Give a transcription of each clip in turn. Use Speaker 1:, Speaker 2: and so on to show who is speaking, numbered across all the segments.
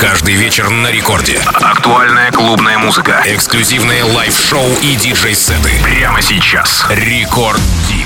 Speaker 1: Каждый вечер на рекорде. Актуальная клубная музыка. Эксклюзивные лайв-шоу и диджей-сеты. Прямо сейчас. Рекорд Дип.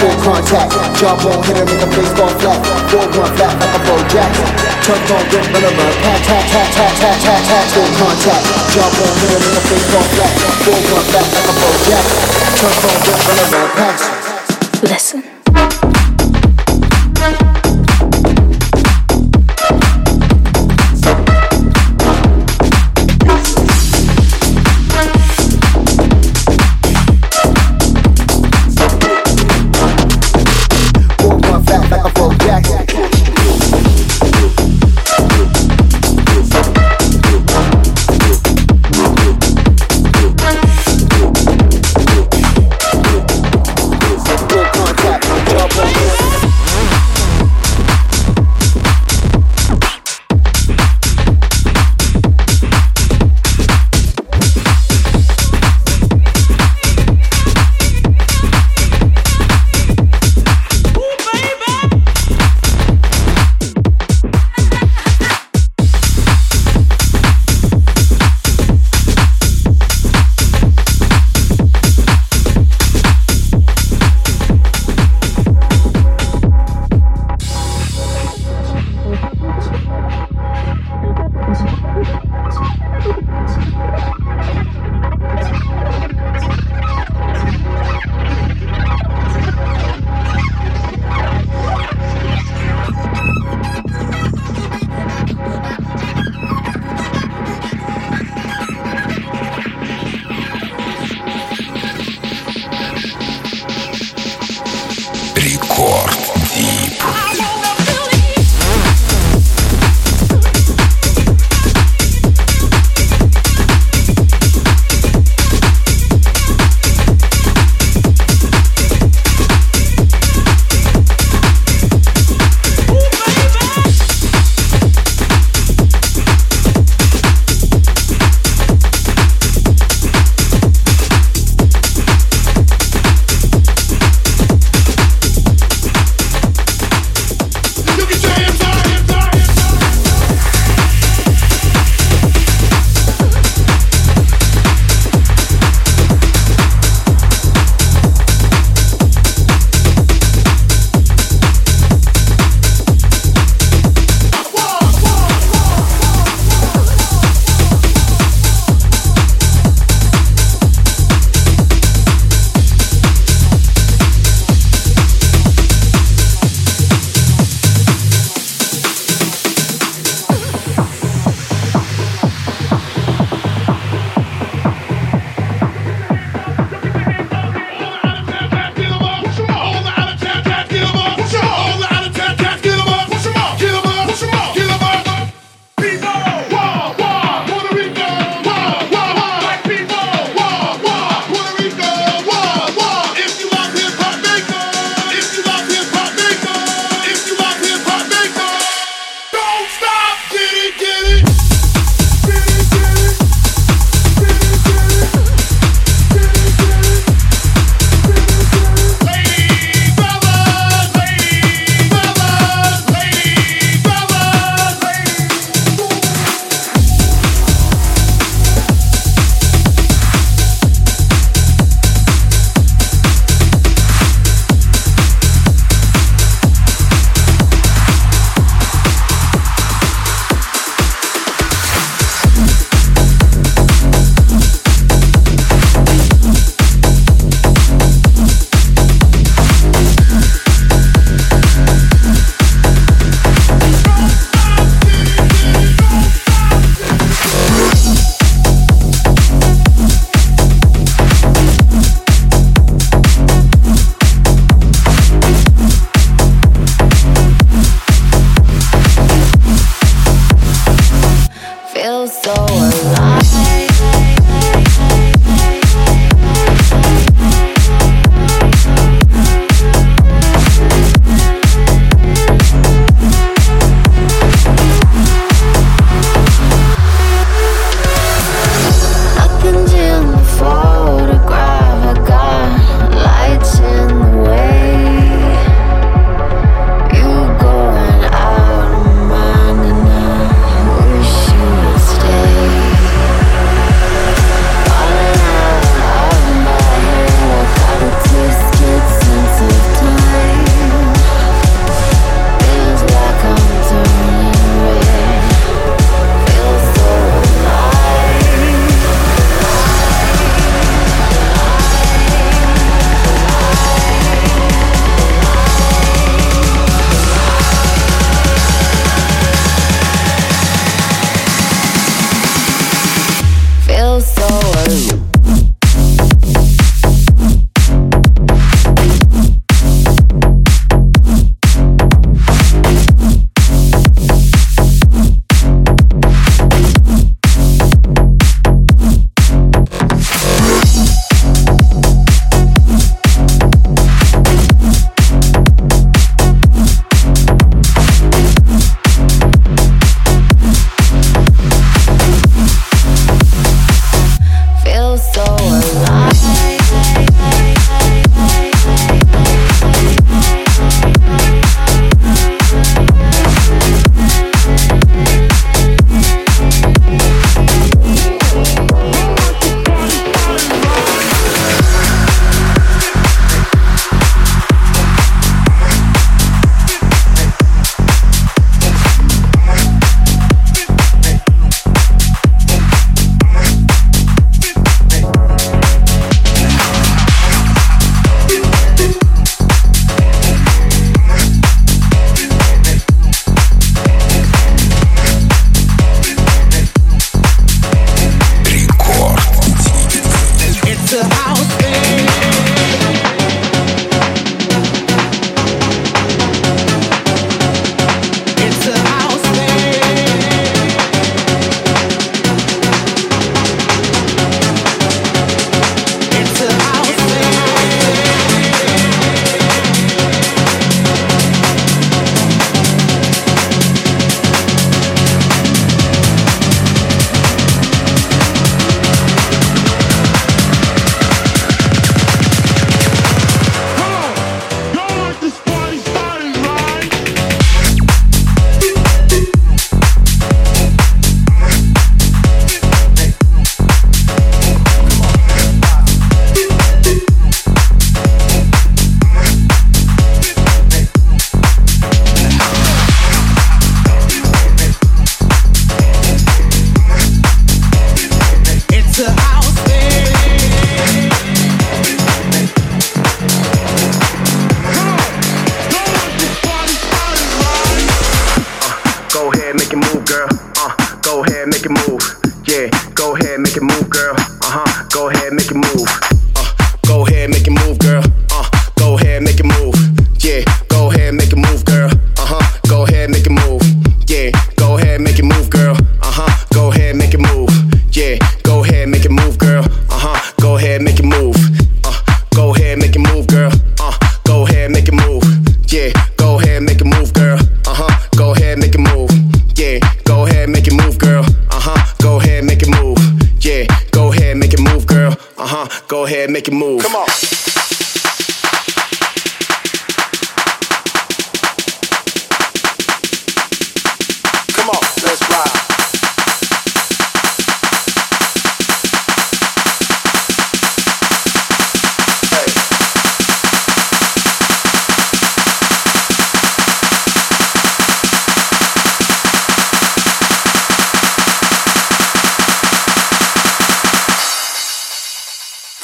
Speaker 2: Full contact. Jawbone hit her, make her face fall flat. 4-1 flat like a Bo Jackson. Turf on rip, run pat, pat, pat, pat, pat, pat, pat, full contact. Jawbone hit her, make her face fall flat. 4-1 flat like a Bo Jackson. Turf on rip, run pat.
Speaker 3: Listen.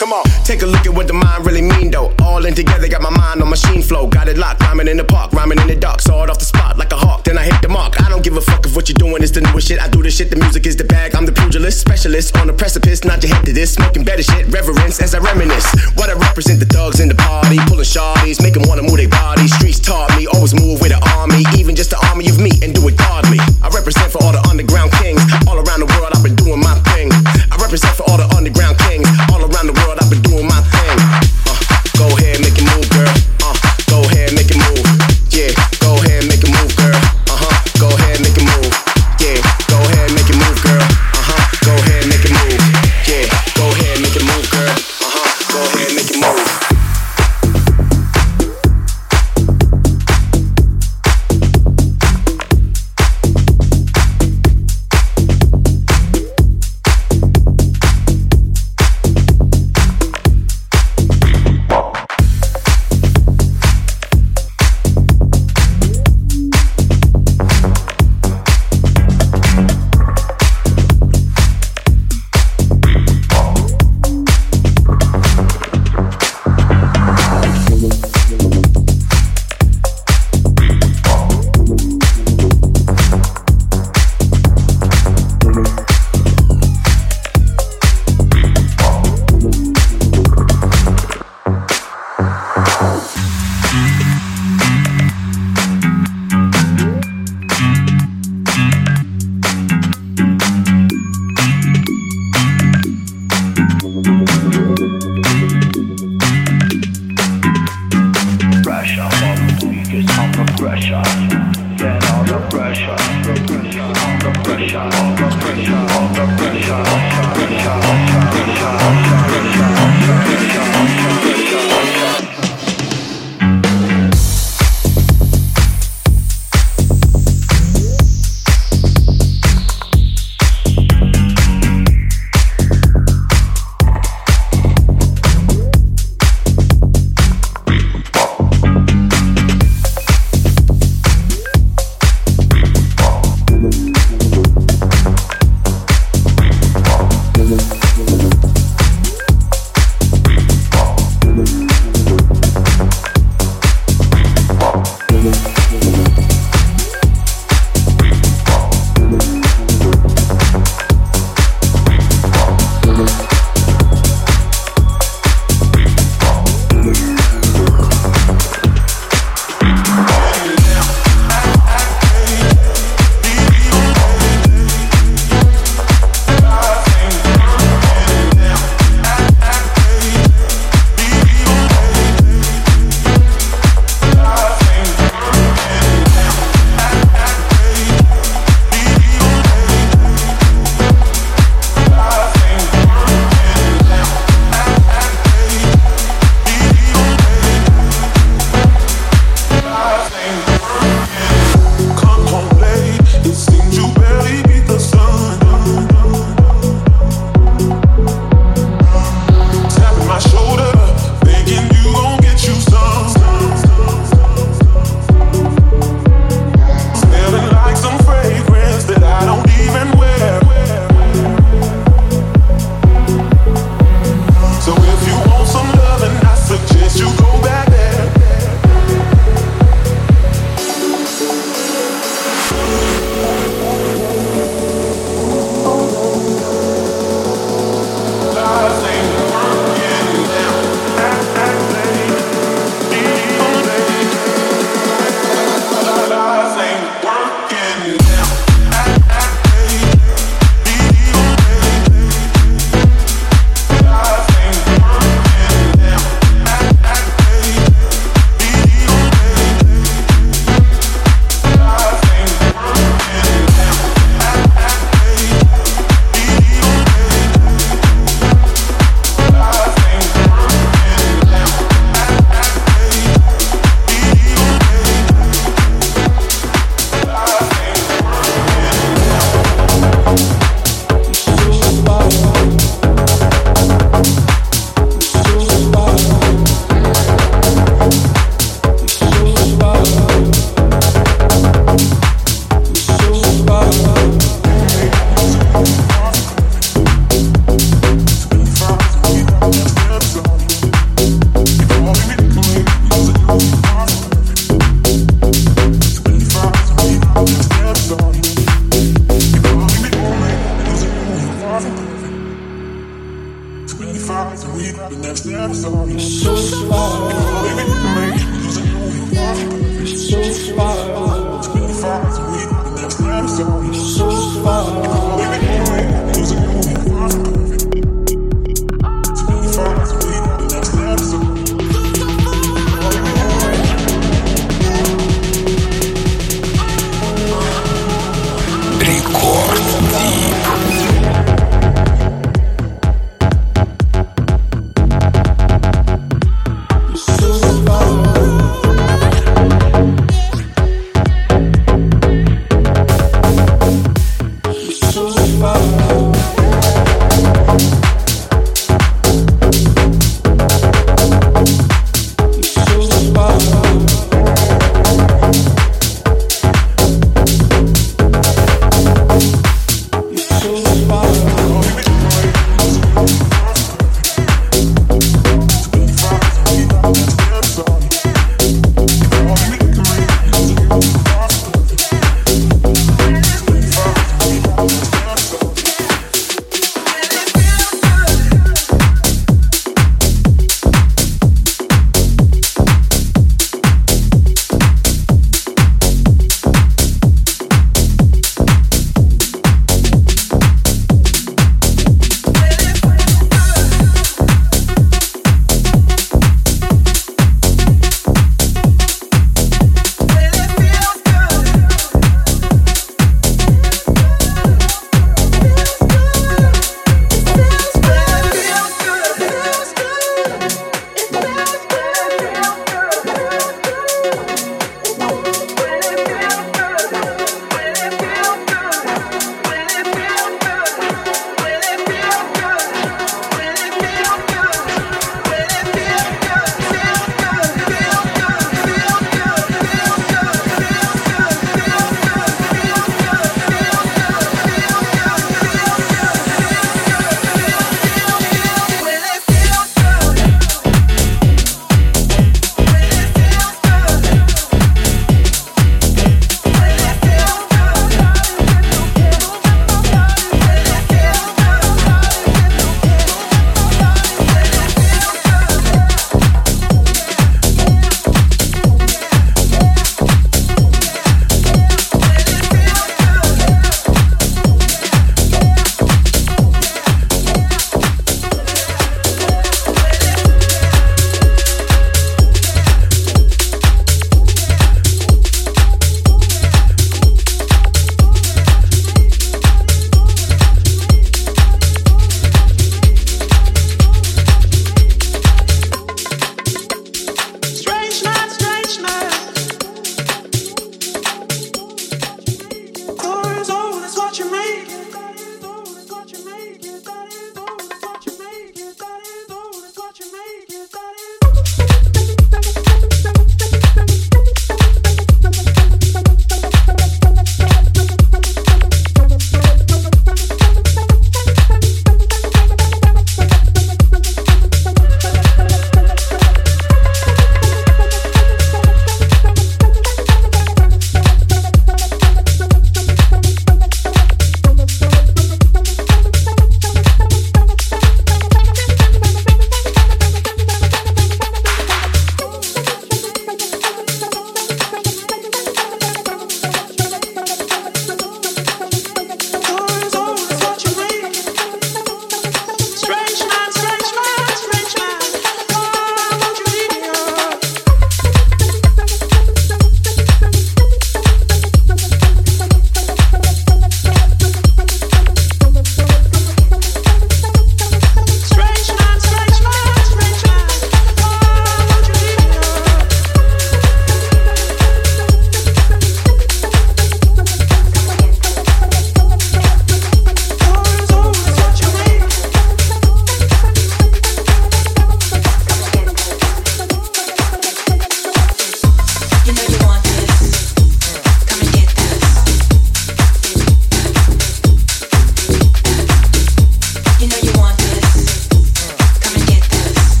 Speaker 1: Come on. Take a look at what the mind really mean though. All in together, got my mind on machine flow. Got it locked, rhyming in the park, rhyming in the dark. Saw it off the spot like a hawk, then I hit the mark. I don't give a fuck if what you're doing is the newest shit. I do the shit, the music is the bag. I'm the pugilist, specialist on the precipice. Not your head to this, smoking better shit. Reverence as I reminisce. What I represent the thugs in the party, pulling shawties, make 'em wanna move their bodies. Streets taught me, always move with an army, even just the army of me, and do it godly. I represent for all the underground kings, all around the world. I've been doing my thing. I represent for all the underground kings,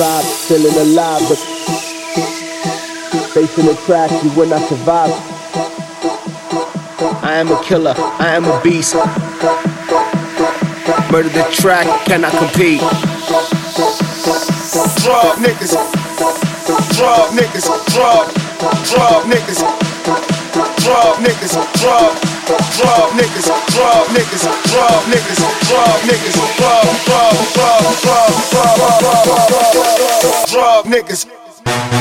Speaker 4: feeling alive, but facing the track, you will not survive. I am a killer, I am a beast. Murder the track, cannot compete.
Speaker 5: Drop niggas, drug niggas, drug niggas, drug, drug niggas, drug niggas, drug, drug niggas, drug niggas, drug niggas, drug niggas, drug, drug, drug, drug, drug, drug niggas.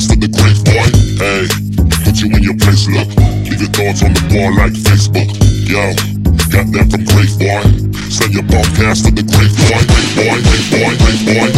Speaker 3: signs to the grave, boy. Hey, put you in your place, look. Leave your thoughts on the wall like Facebook. Yo, got that from grave, boy. Send your podcast to the
Speaker 6: grave, boy, grave,
Speaker 7: boy, grave, boy,
Speaker 8: grave, boy.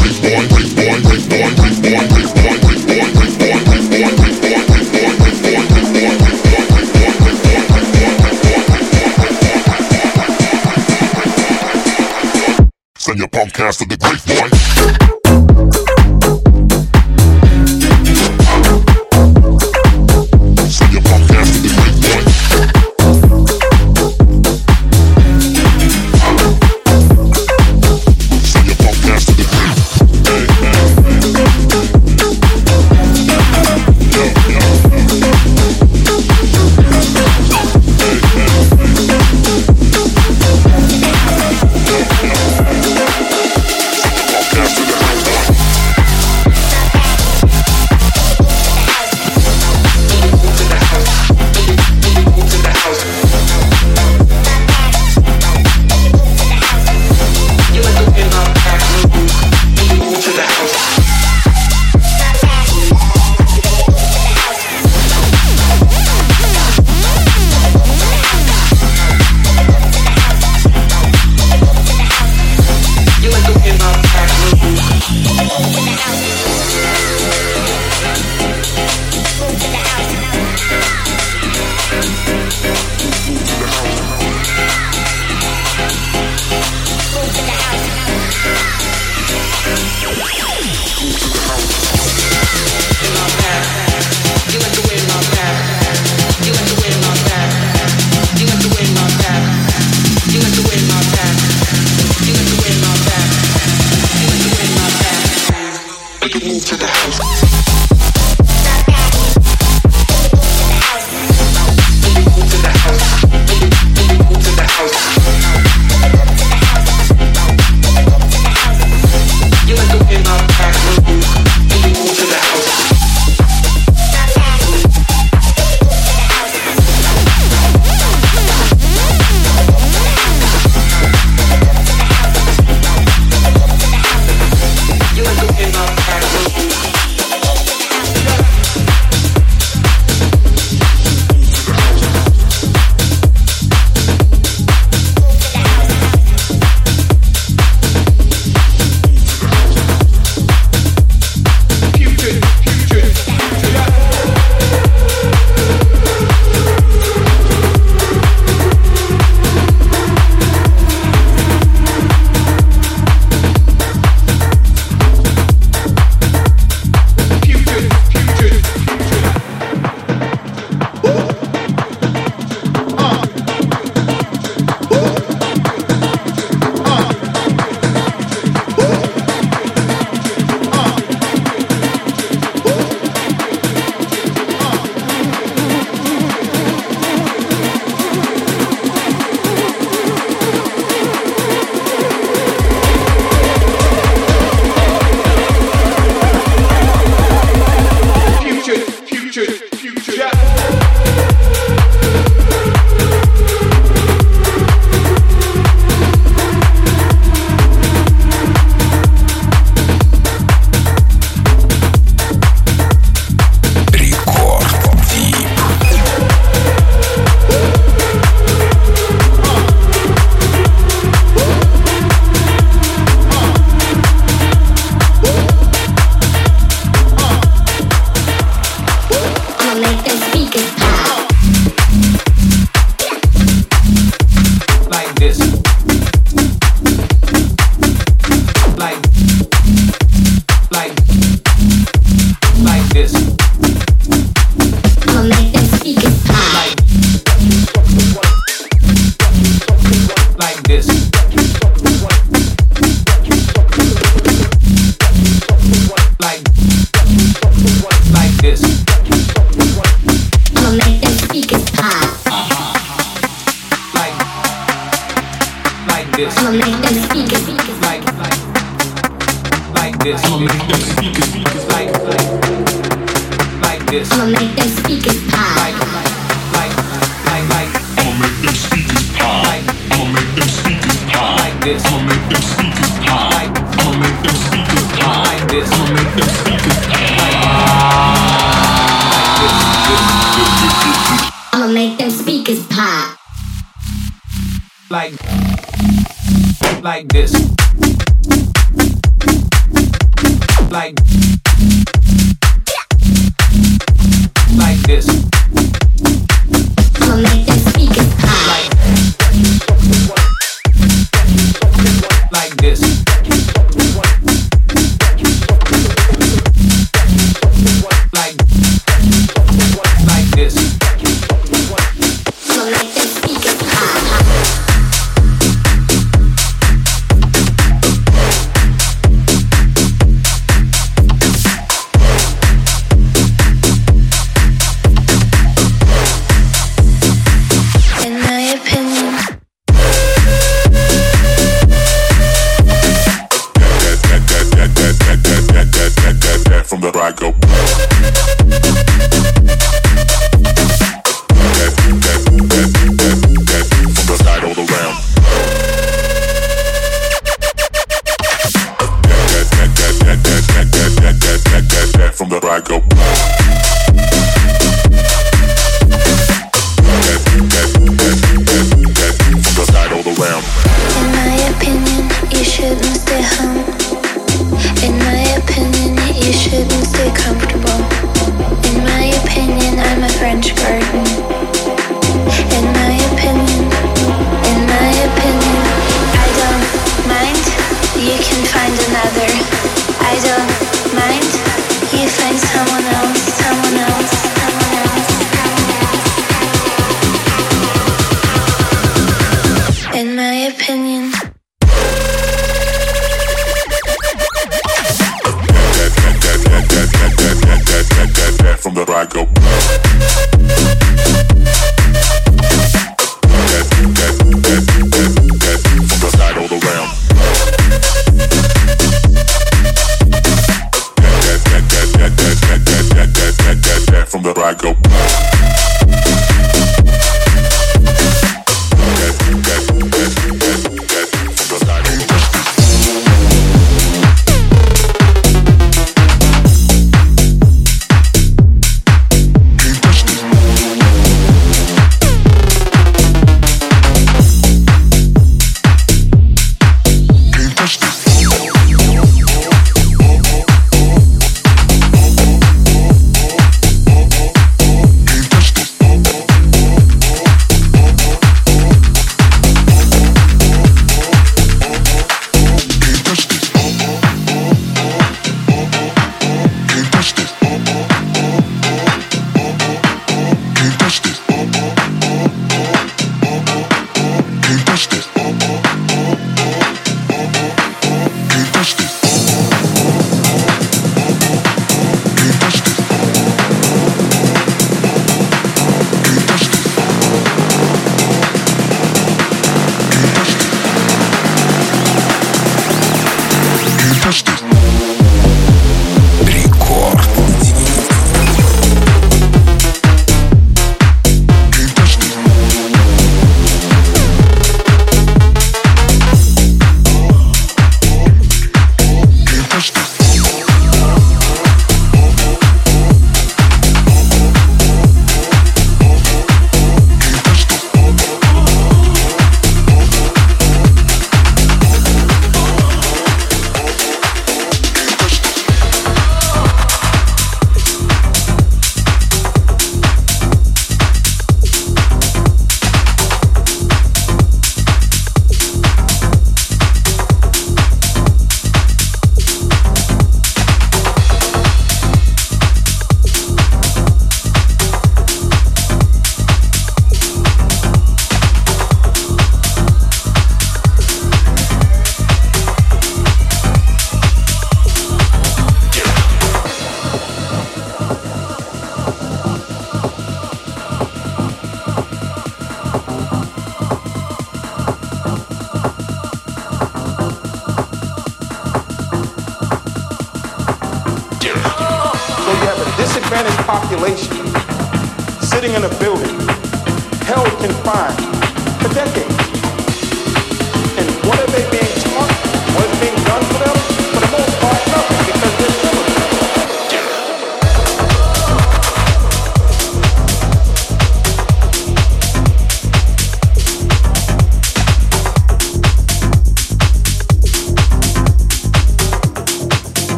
Speaker 8: I go.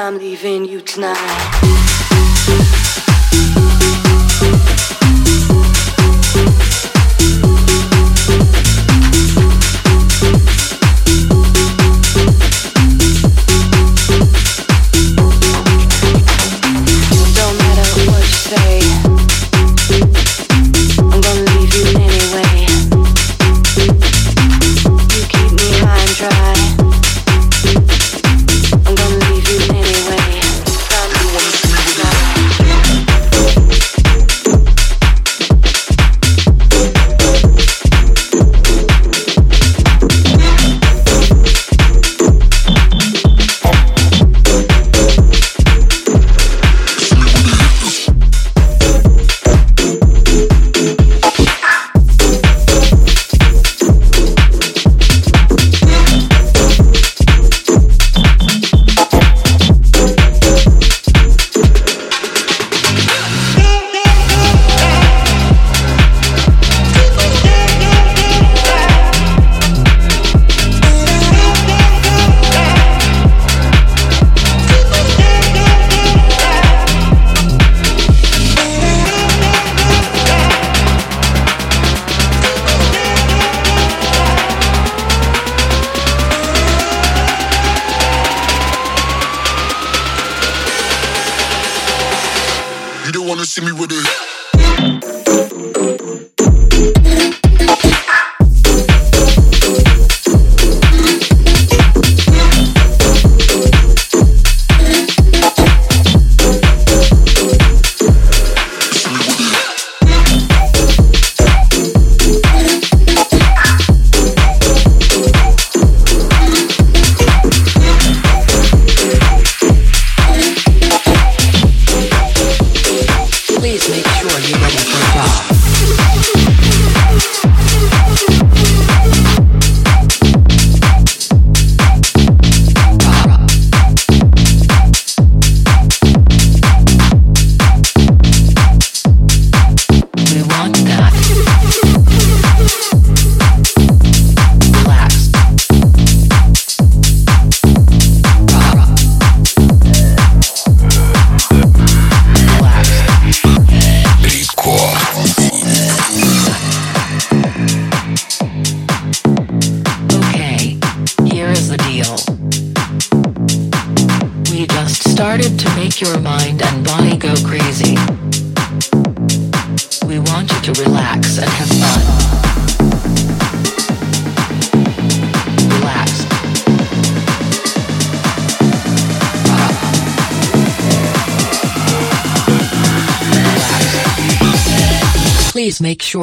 Speaker 7: I'm leaving you
Speaker 9: tonight.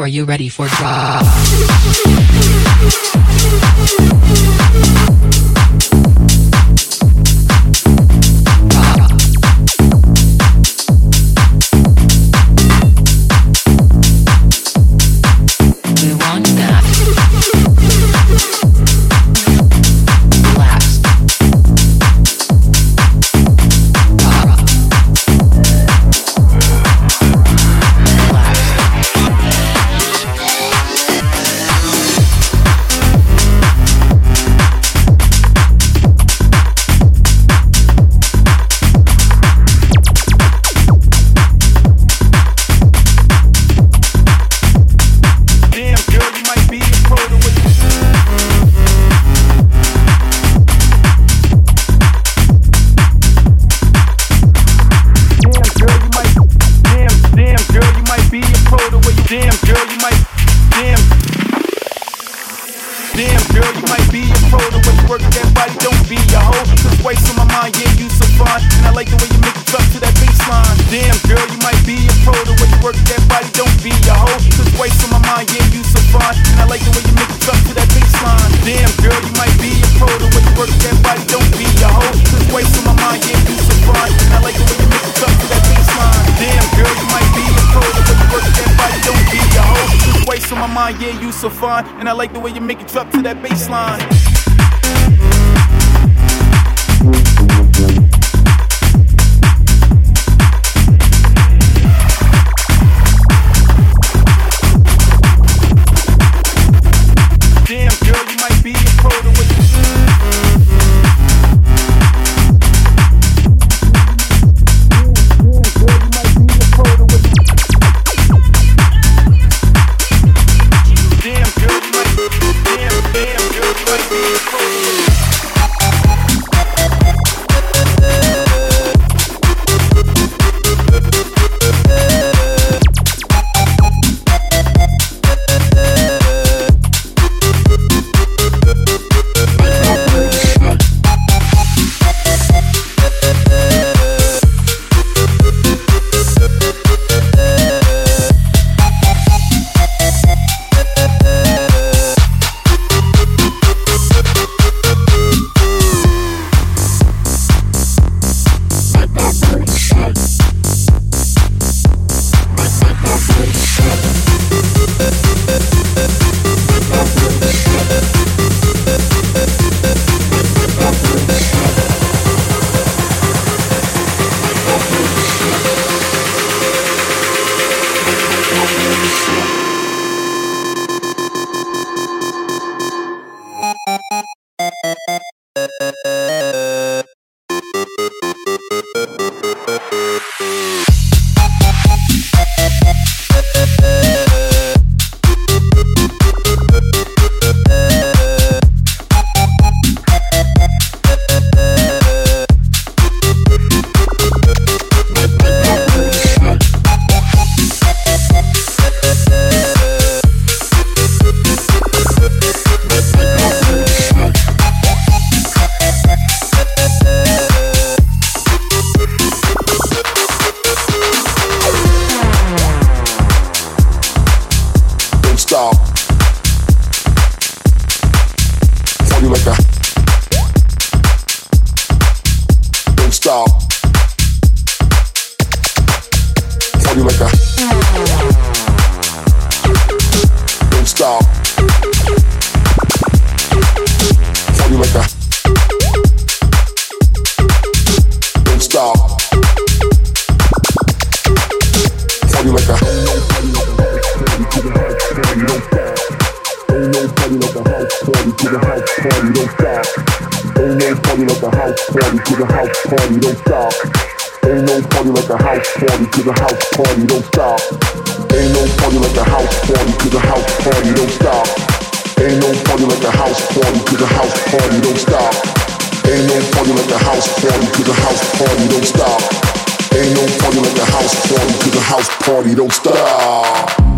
Speaker 9: Are
Speaker 10: you
Speaker 11: ready for drop?
Speaker 9: And I like the way you make it drop to that
Speaker 12: party don't stop. Ain't no party like a house party to the house party don't stop. Ain't no party like a house party to the house party don't stop. Ain't no party like a house party to the house party don't stop. Ain't no party like a house party to the house party don't stop.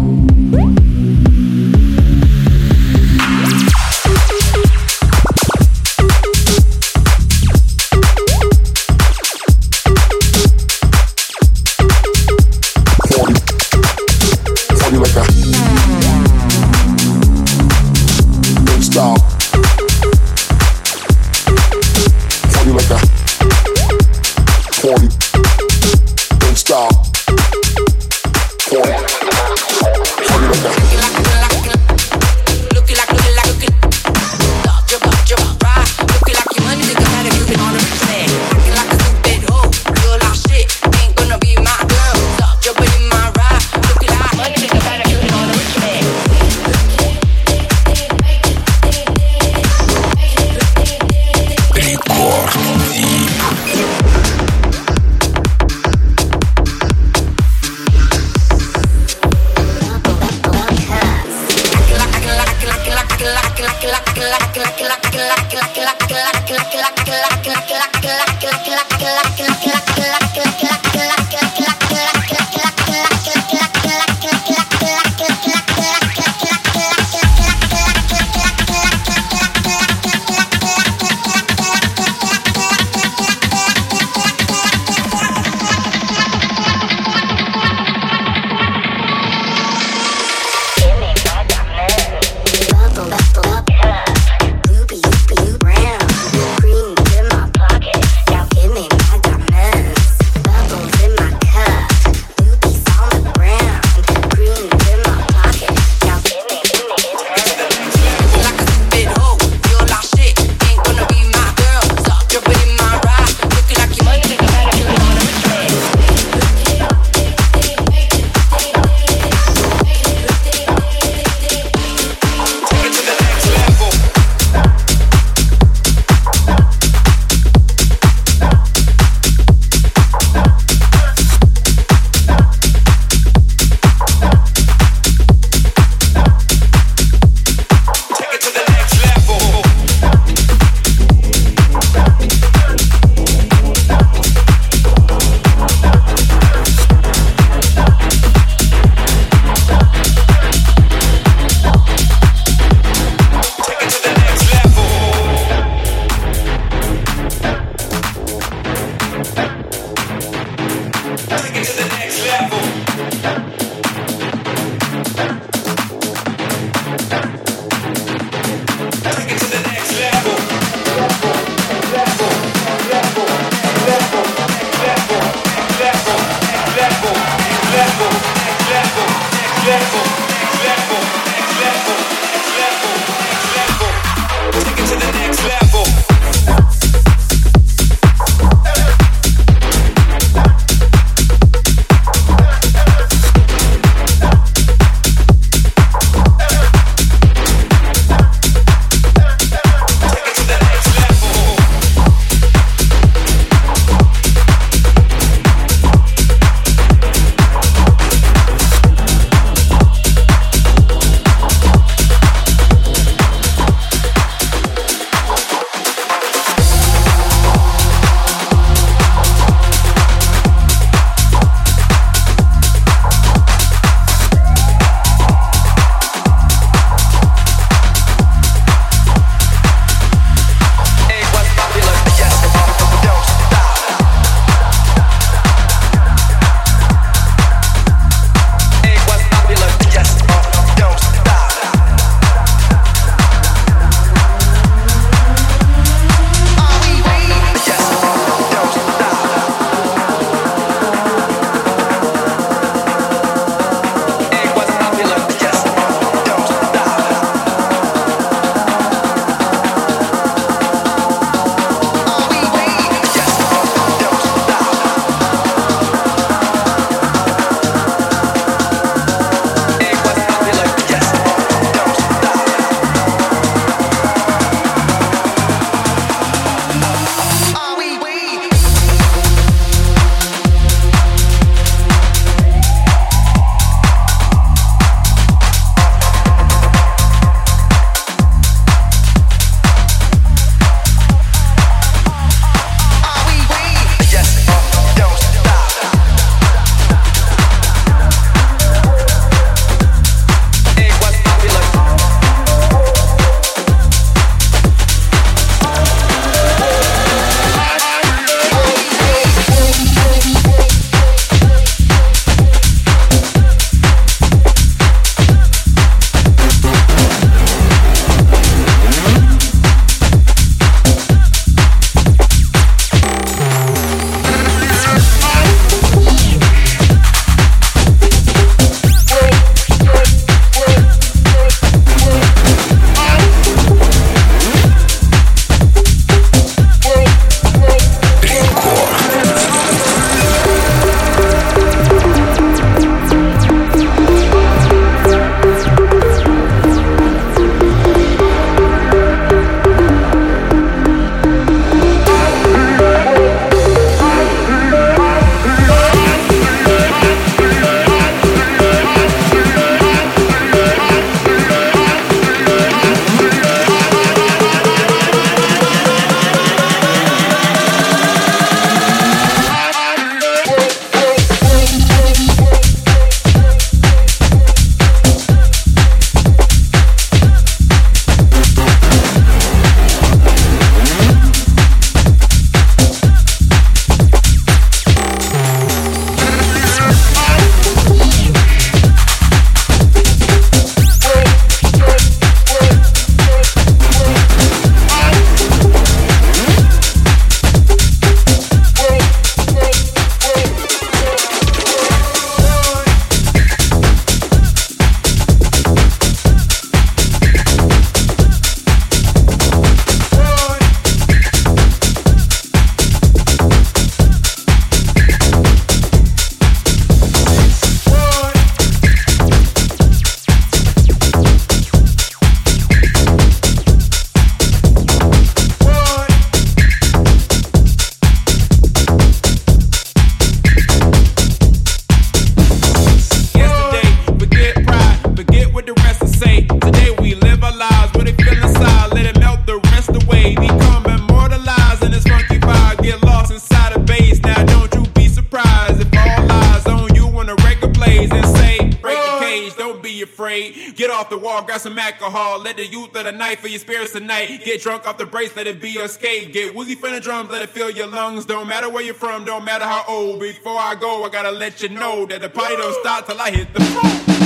Speaker 13: Off the wall, grab some alcohol. Let the youth of the night fill your spirits tonight. Get drunk off the brace, let it be your escape. Get woozy from the drums, let it fill your lungs. Don't matter where you're from, don't matter how old. Before I go, I gotta let you know that the party don't stop till I hit the floor.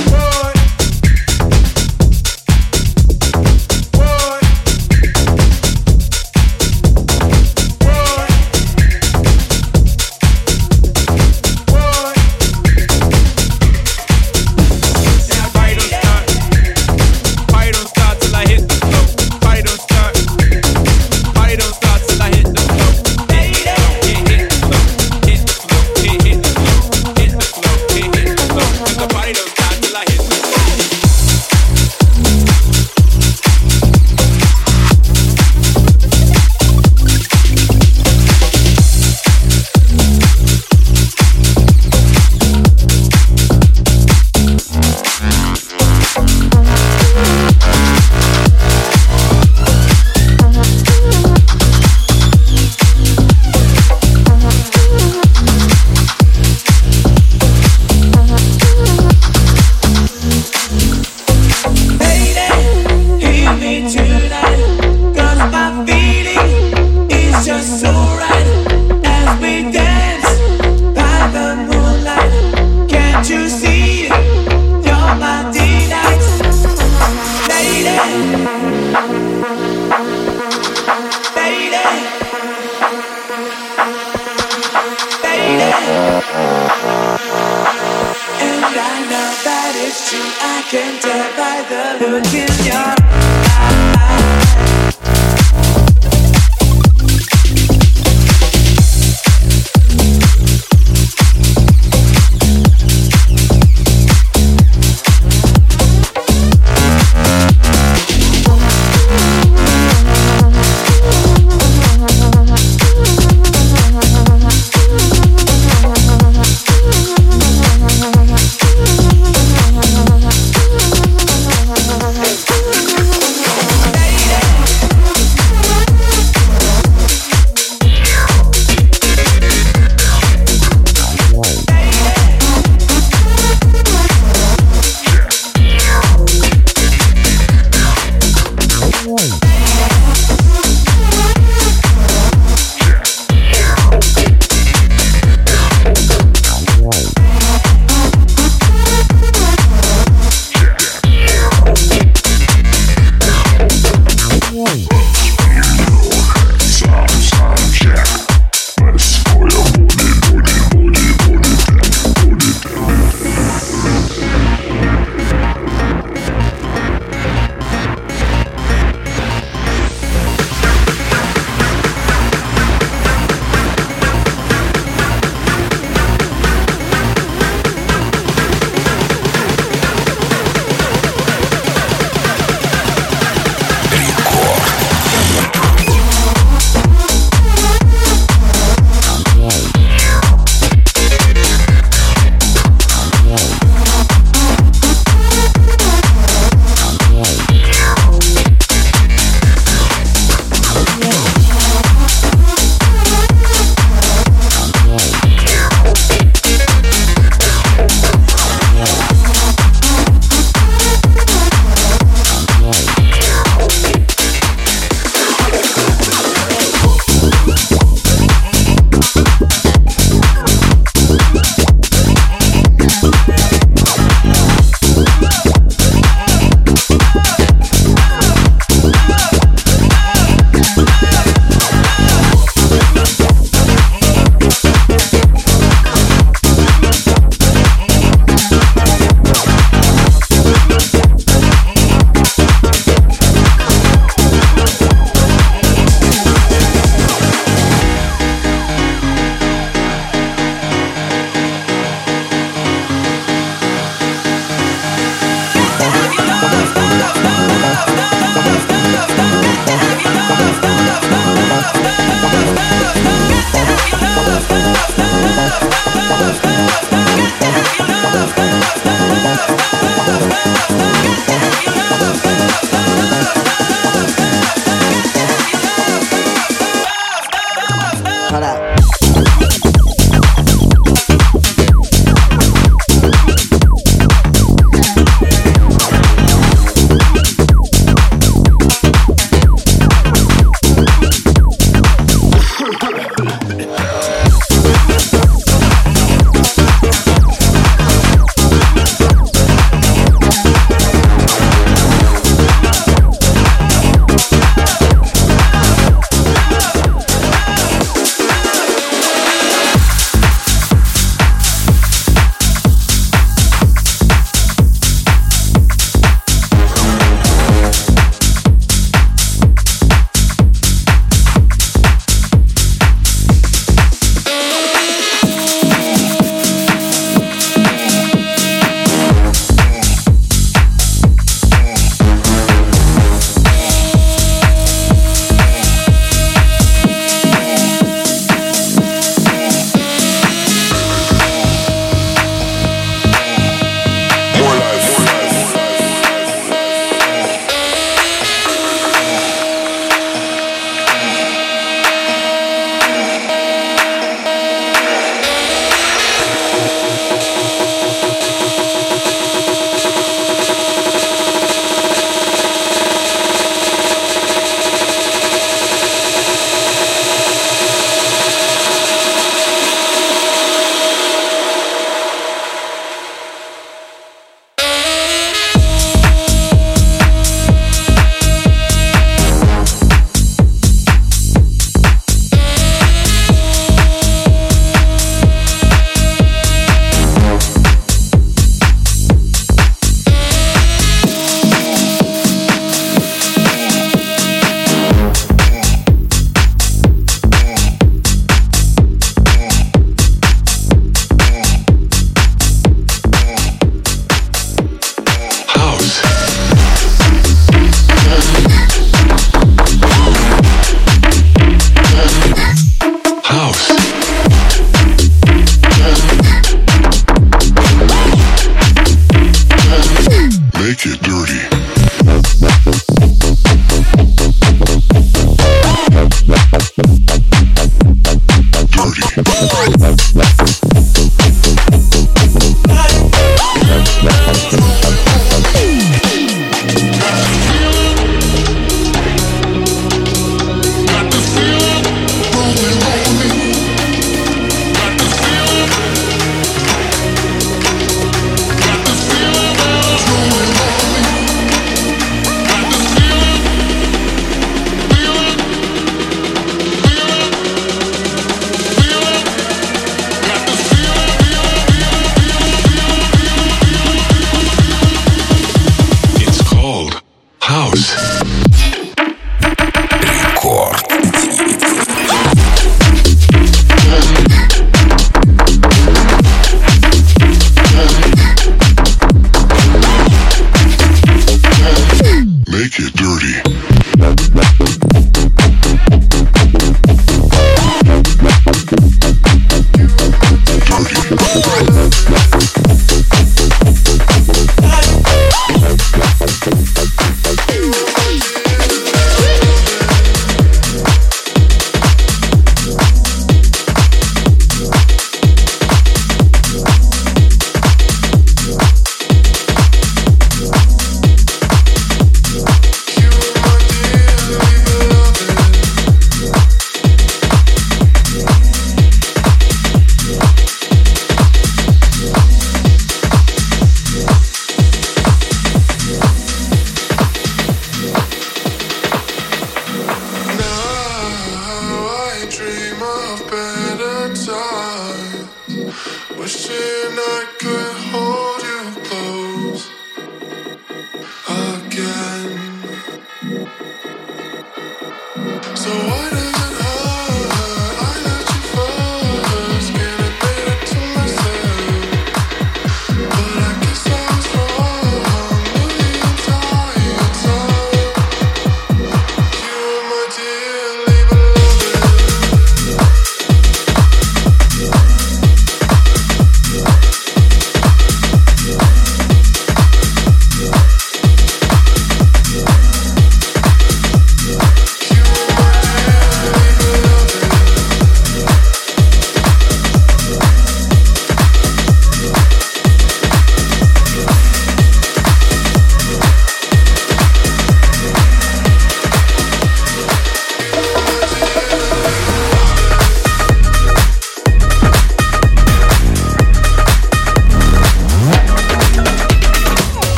Speaker 5: Let's.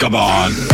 Speaker 14: come on.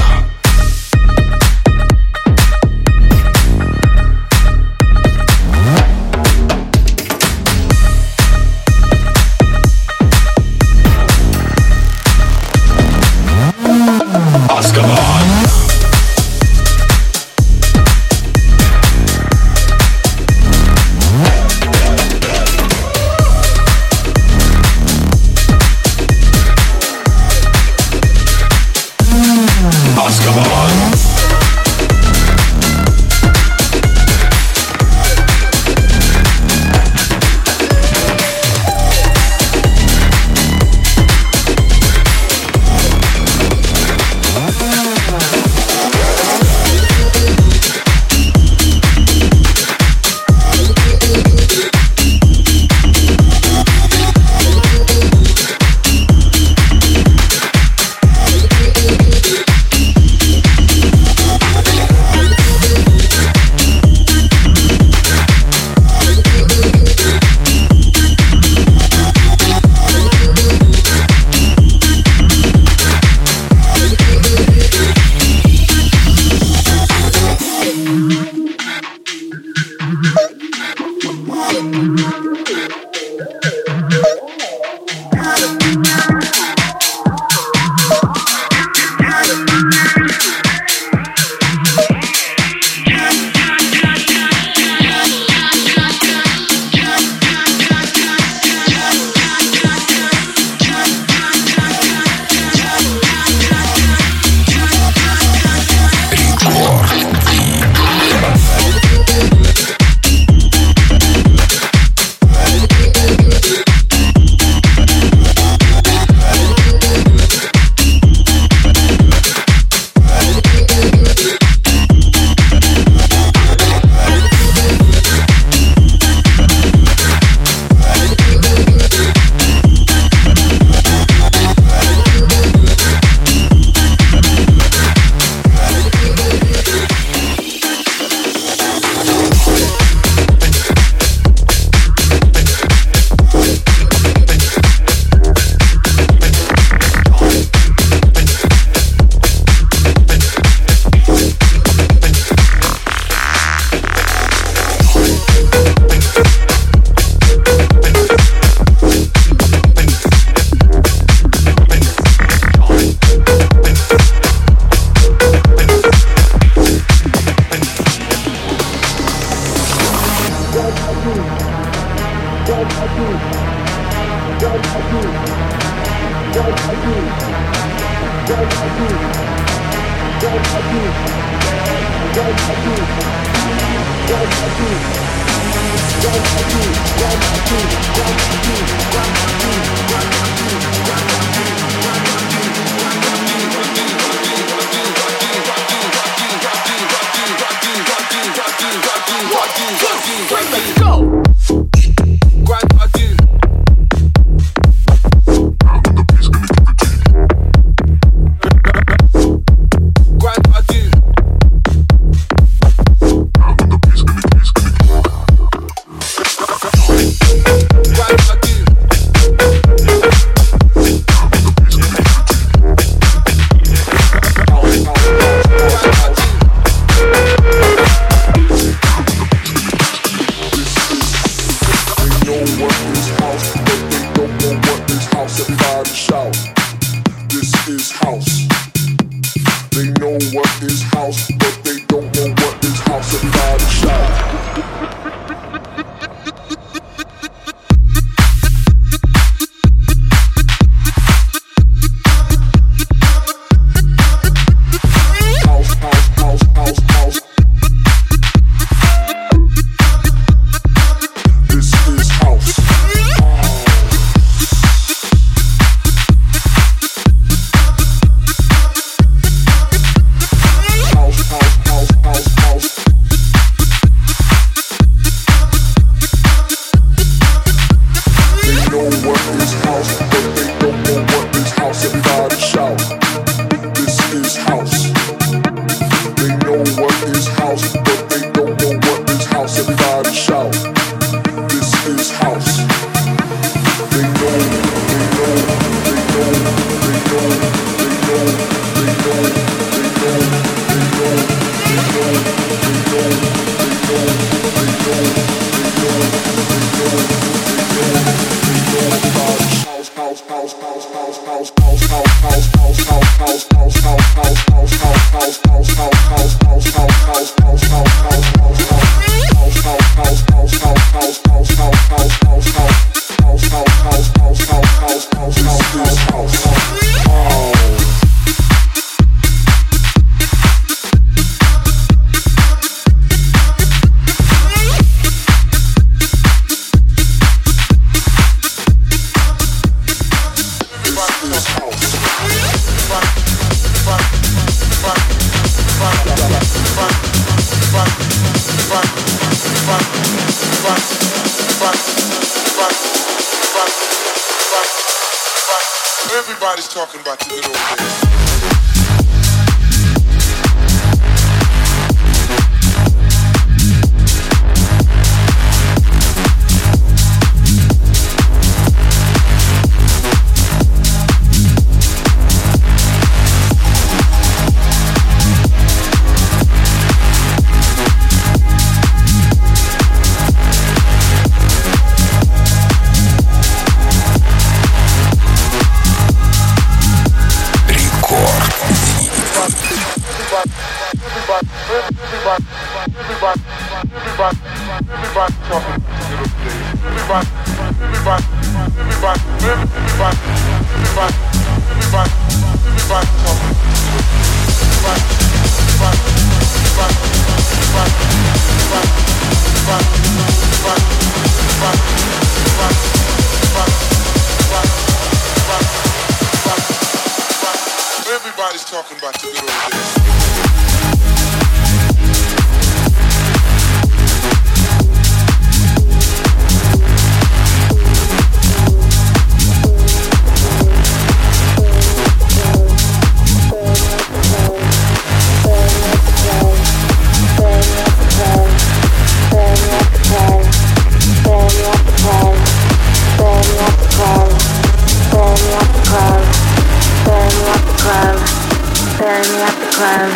Speaker 14: club,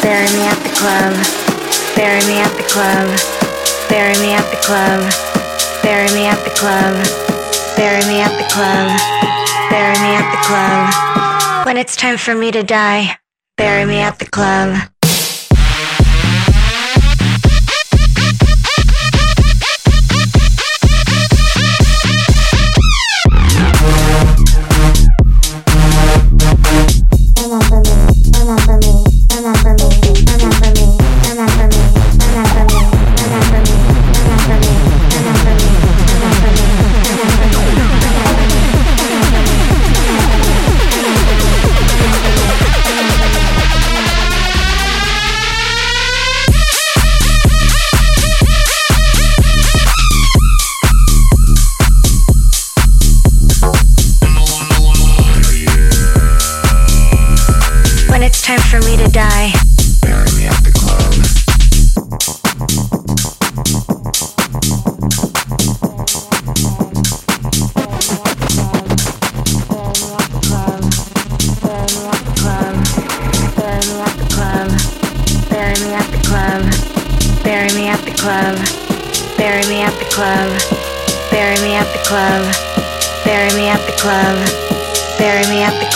Speaker 14: bury me at the club, bury me at the club, bury me at the club, bury me at the club, bury me at the club, bury me at the club. When it's time for me to die, bury me at the club.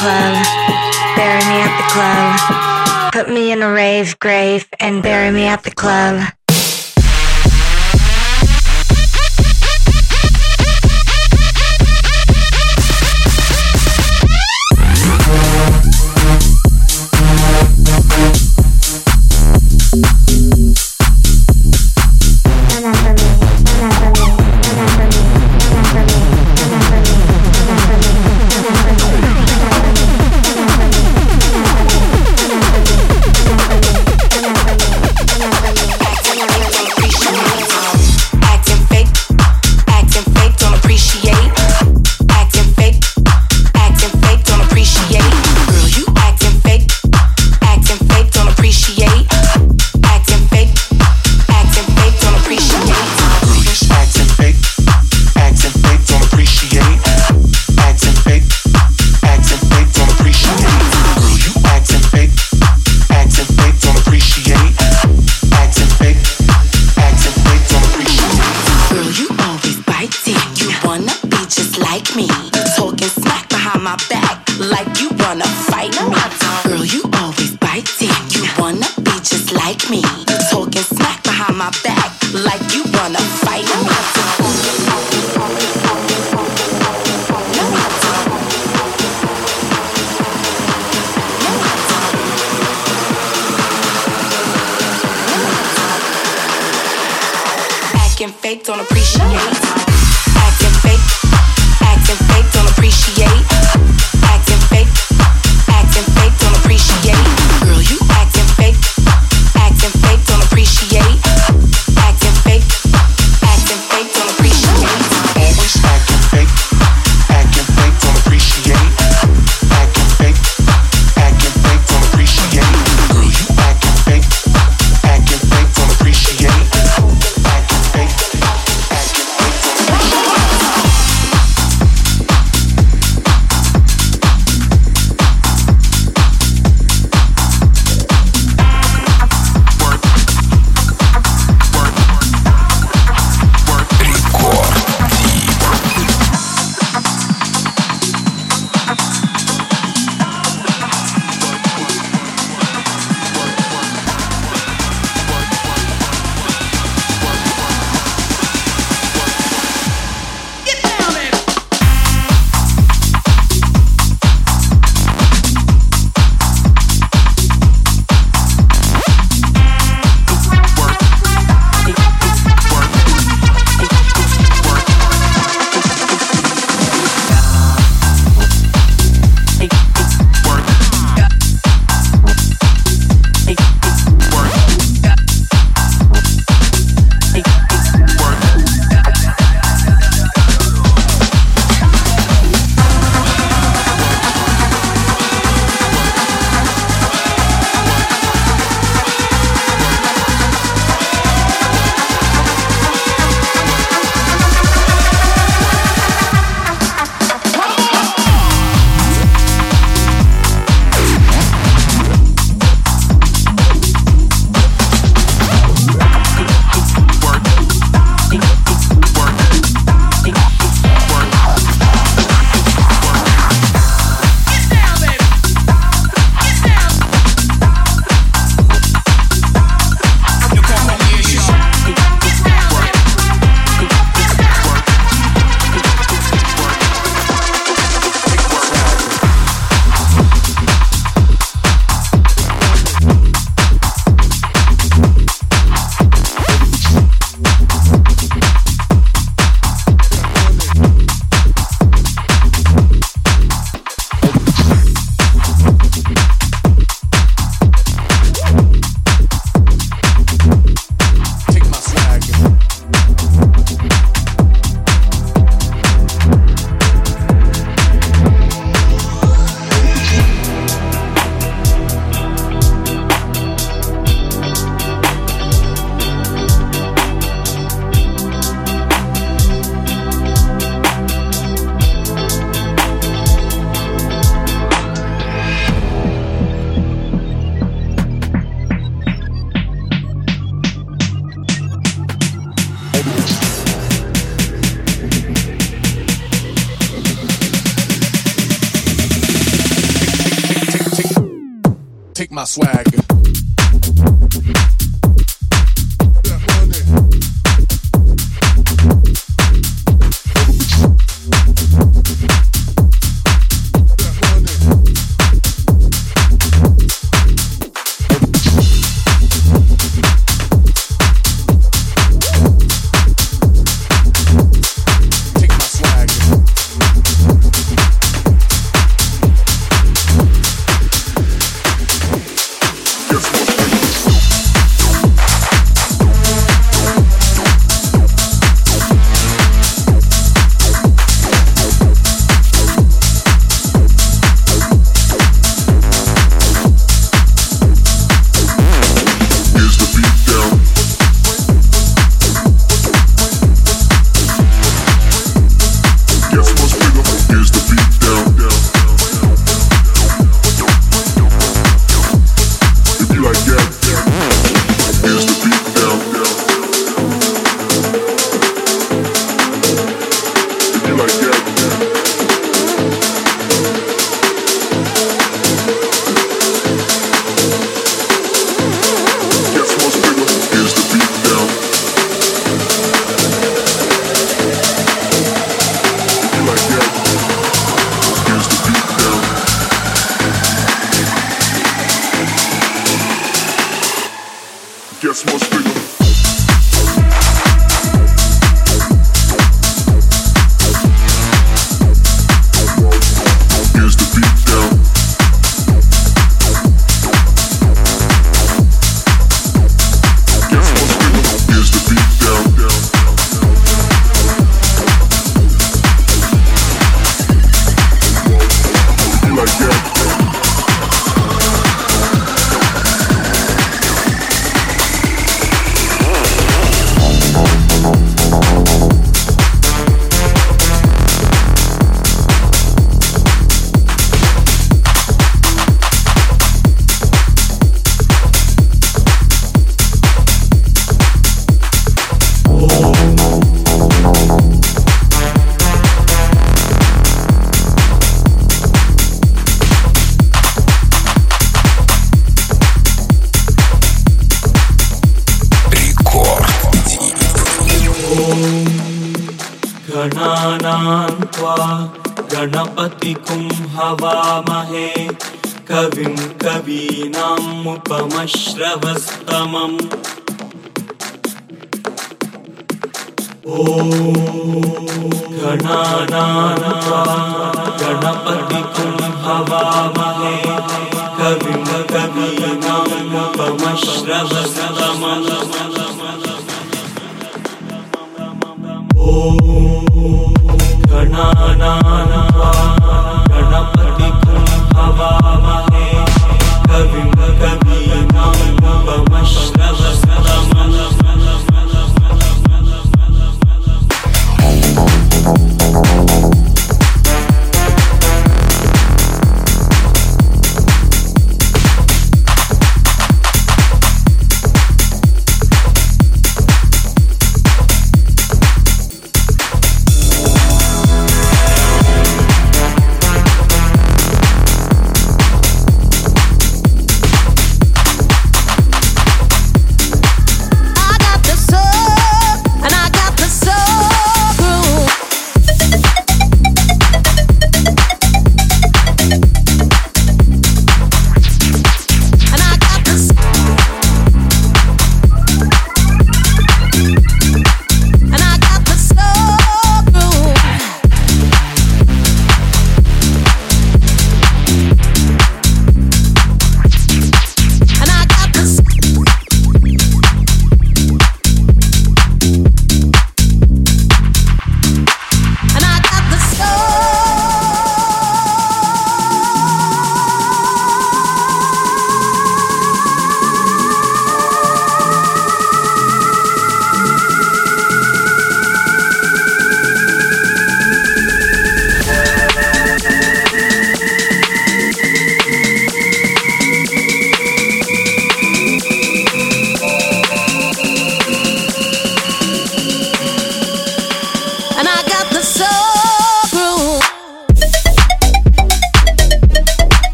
Speaker 14: club, bury me at the club. Put me in a rave grave and bury me at the club.